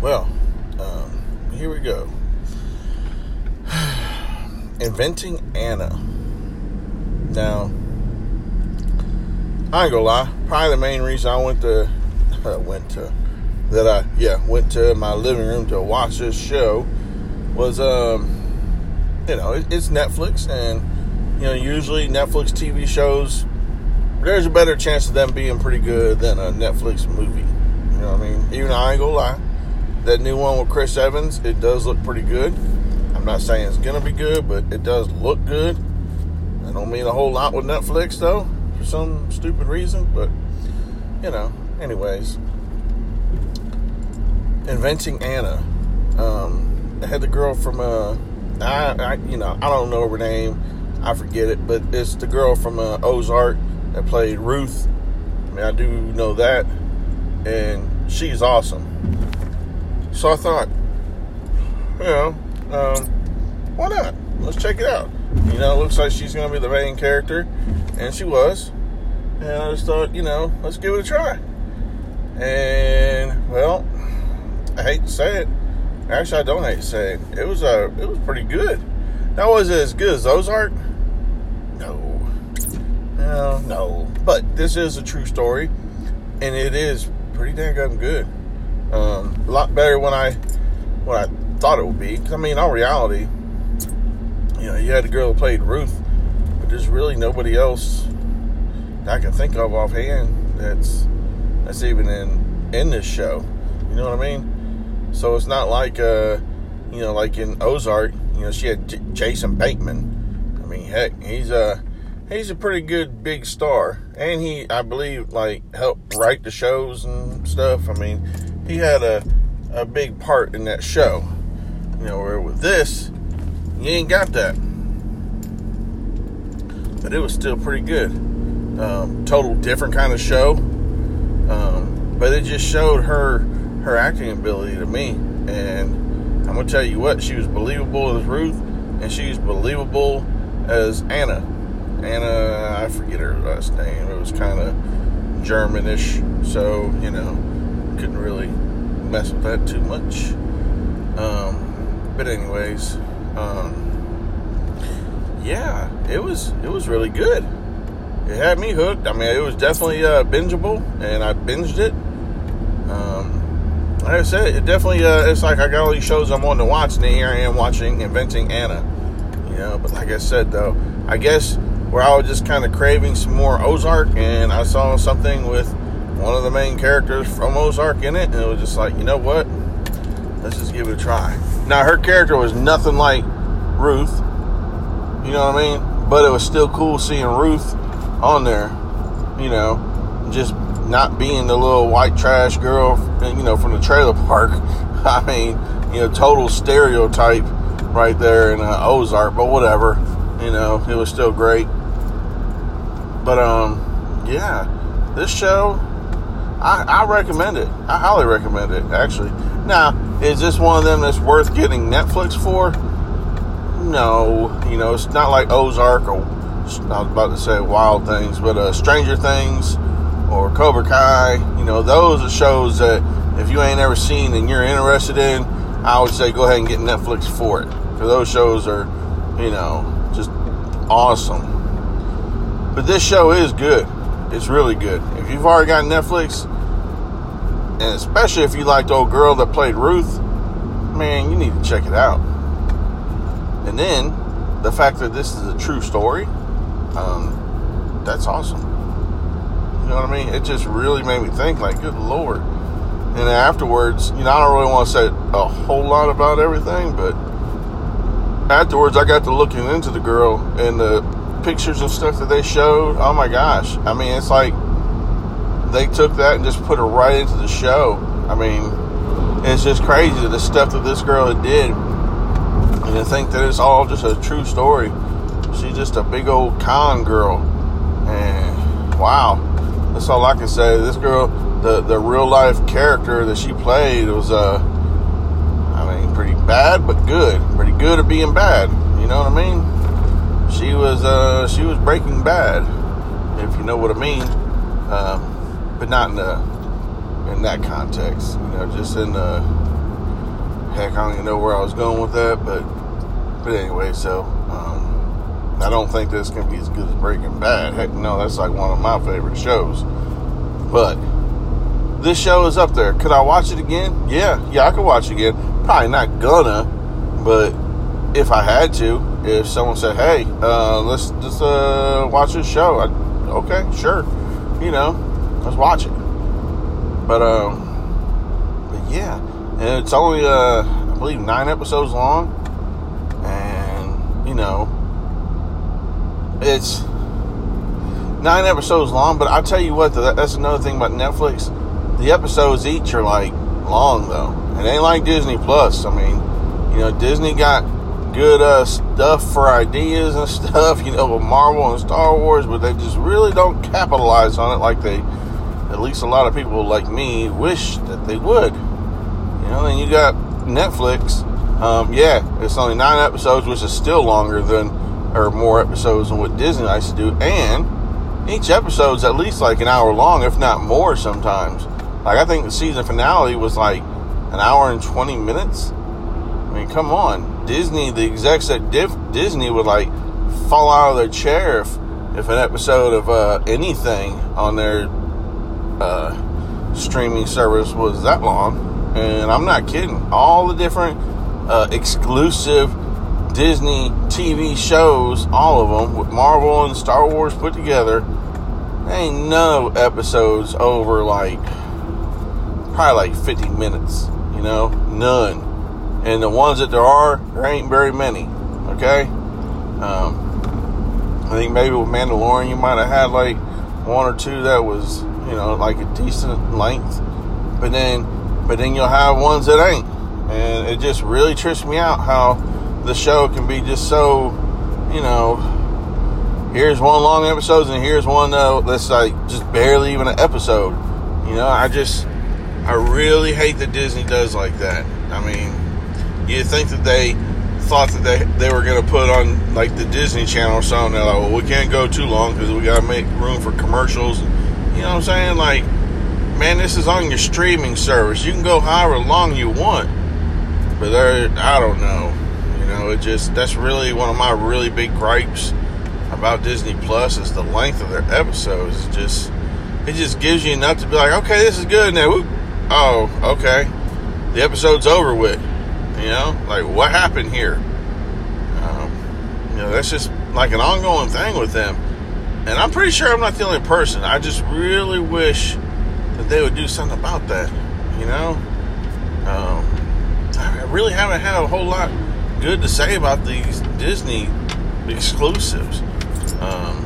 Well, um, here we go. Inventing Anna. Now, I ain't gonna lie. Probably the main reason I went to uh, went to that I yeah went to my living room to watch this show was um you know it, it's Netflix and you know usually Netflix TV shows there's a better chance of them being pretty good than a Netflix movie. You know what I mean? Even I ain't gonna lie. That new one with Chris Evans, it does look pretty good. I'm not saying it's gonna be good, but it does look good. I don't mean a whole lot with Netflix though, for some stupid reason, but you know, anyways. Inventing Anna. Um, I had the girl from uh I, I you know, I don't know her name. I forget it, but it's the girl from uh, Ozark that played Ruth. I mean, I do know that, and she's awesome. So I thought, you know, um, why not? Let's check it out. You know, it looks like she's going to be the main character, and she was. And I just thought, you know, let's give it a try. And well, I hate to say it. Actually, I don't hate to say it. It was uh, it was pretty good. Now, was as good as Ozark? No, no, no. But this is a true story, and it is pretty dang good. Um, a lot better when I what I thought it would be. Cause, I mean, all reality, you know, you had a girl who played Ruth, but there's really nobody else that I can think of offhand that's that's even in in this show. You know what I mean? So it's not like uh, you know, like in Ozark, you know, she had J- Jason Bateman. I mean, heck, he's a he's a pretty good big star, and he, I believe, like helped write the shows and stuff. I mean, he had a a big part in that show. You know, where with this, you ain't got that, but it was still pretty good. Um, total different kind of show, um, but it just showed her her acting ability to me, and I'm gonna tell you what, she was believable as Ruth, and she's believable as Anna. Anna, I forget her last name. It was kind of Germanish, so you know, couldn't really mess with that too much. Um, but anyways, um, yeah, it was it was really good. It had me hooked. I mean, it was definitely uh, bingeable, and I binged it. Um, like I said, it definitely uh, it's like I got all these shows I'm wanting to watch, and here I am watching Inventing Anna. You know, but like I said though, I guess where I was just kind of craving some more Ozark, and I saw something with one of the main characters from Ozark in it, and it was just like, you know what? Let's just give it a try. Now, her character was nothing like Ruth, you know what I mean? But it was still cool seeing Ruth on there, you know, just not being the little white trash girl, you know, from the trailer park. I mean, you know, total stereotype right there in uh, Ozark, but whatever, you know, it was still great. But um, yeah, this show, I, I recommend it. I highly recommend it. Actually, now is this one of them that's worth getting Netflix for? No, you know, it's not like Ozark or I was about to say Wild Things, but uh, Stranger Things or Cobra Kai. You know, those are shows that if you ain't ever seen and you're interested in, I would say go ahead and get Netflix for it. Because those shows are, you know, just awesome. But this show is good. It's really good. If you've already got Netflix, and especially if you like the old girl that played Ruth, man, you need to check it out. And then the fact that this is a true story, um, that's awesome. You know what I mean? It just really made me think, like, good lord. And afterwards, you know, I don't really want to say a whole lot about everything, but afterwards, I got to looking into the girl and the pictures and stuff that they showed. Oh my gosh! I mean, it's like they took that and just put it right into the show. I mean, it's just crazy the stuff that this girl did, and to think that it's all just a true story. She's just a big old con girl, and wow, that's all I can say. This girl, the the real life character that she played was uh, I mean, pretty bad but good, pretty good at being bad. You know what I mean? She was uh, she was Breaking Bad, if you know what I mean, um, but not in the in that context. You know, just in the heck, I don't even know where I was going with that, but but anyway, so um, I don't think this can be as good as Breaking Bad. Heck, no, that's like one of my favorite shows. But this show is up there. Could I watch it again? Yeah, yeah, I could watch it again. Probably not gonna, but if I had to, if someone said, "Hey, uh, let's just uh, watch this show," I'd, okay, sure, you know, let's watch it. But um, but yeah, and it's only uh, I believe nine episodes long, and you know, it's nine episodes long. But I'll tell you what, that's another thing about Netflix. The episodes each are like long though. It ain't like Disney Plus. I mean, you know, Disney got good uh, stuff for ideas and stuff, you know, with Marvel and Star Wars, but they just really don't capitalize on it like they, at least a lot of people like me, wish that they would. You know, then you got Netflix. Um, yeah, it's only nine episodes, which is still longer than, or more episodes than what Disney likes to do, and each episode's at least like an hour long, if not more sometimes. Like, I think the season finale was like an hour and 20 minutes. I mean, come on. Disney, the execs at Div- Disney would like fall out of their chair if, if an episode of uh, anything on their uh, streaming service was that long. And I'm not kidding. All the different uh, exclusive Disney TV shows, all of them, with Marvel and Star Wars put together, ain't no episodes over like probably like 50 minutes. You know, none. And the ones that there are, there ain't very many. Okay? Um, I think maybe with Mandalorian, you might have had like one or two that was, you know, like a decent length. But then, but then you'll have ones that ain't. And it just really trips me out how the show can be just so, you know, here's one long episode and here's one uh, that's like just barely even an episode. You know, I just, I really hate that Disney does like that. I mean, you think that they thought that they they were going to put on like the Disney Channel or something. They're like, well, we can't go too long because we got to make room for commercials. You know what I'm saying? Like, man, this is on your streaming service. You can go however long you want, but there, I don't know. You know, it just that's really one of my really big gripes about Disney Plus is the length of their episodes. It just it just gives you enough to be like, okay, this is good now. Oh, okay, the episode's over with. You know, like what happened here? Um, you know, that's just like an ongoing thing with them. And I'm pretty sure I'm not the only person. I just really wish that they would do something about that. You know, um, I really haven't had a whole lot good to say about these Disney exclusives. Um,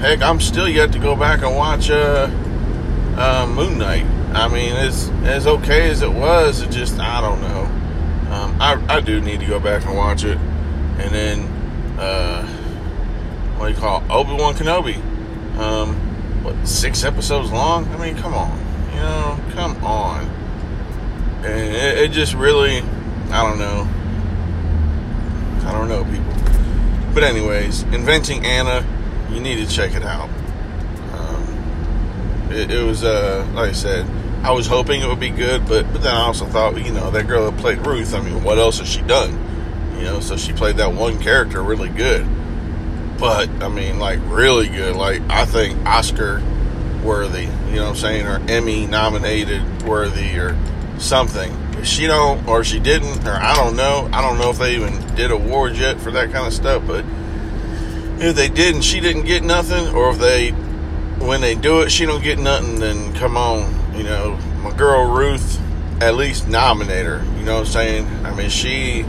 heck, I'm still yet to go back and watch uh, uh, Moon Knight. I mean, as as okay as it was, it just I don't know. Um, I I do need to go back and watch it, and then uh, what do you call Obi Wan Kenobi? Um, what six episodes long? I mean, come on, you know, come on. And it, it just really, I don't know. I don't know, people. But anyways, inventing Anna, you need to check it out. It, it was, uh, like I said I was hoping it would be good, but but then I also thought, you know, that girl that played Ruth. I mean, what else has she done? You know, so she played that one character really good. But I mean, like really good. Like I think Oscar worthy. You know what I'm saying? Or Emmy nominated worthy or something. If she don't or she didn't or I don't know. I don't know if they even did awards yet for that kind of stuff. But if they did and she didn't get nothing, or if they when they do it she don't get nothing, then come on you know, my girl Ruth at least nominate her. You know what I'm saying? I mean, she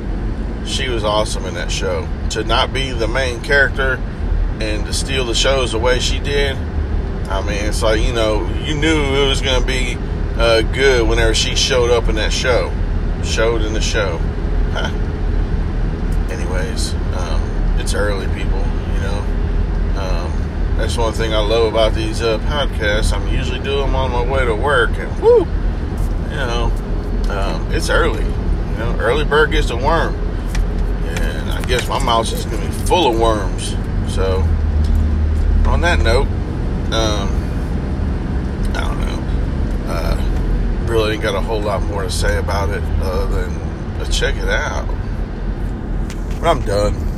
she was awesome in that show. To not be the main character and to steal the shows the way she did, I mean, it's like you know, you knew it was to be uh, good whenever she showed up in that show, showed in the show. Huh. Anyways, um, it's early, people. You know. That's one thing I love about these uh, podcasts. I'm usually doing them on my way to work, and whoo, you know, um, it's early. You know, early bird gets the worm, and I guess my mouth is gonna be full of worms. So, on that note, um, I don't know. Uh, really ain't got a whole lot more to say about it other than uh, check it out. But I'm done.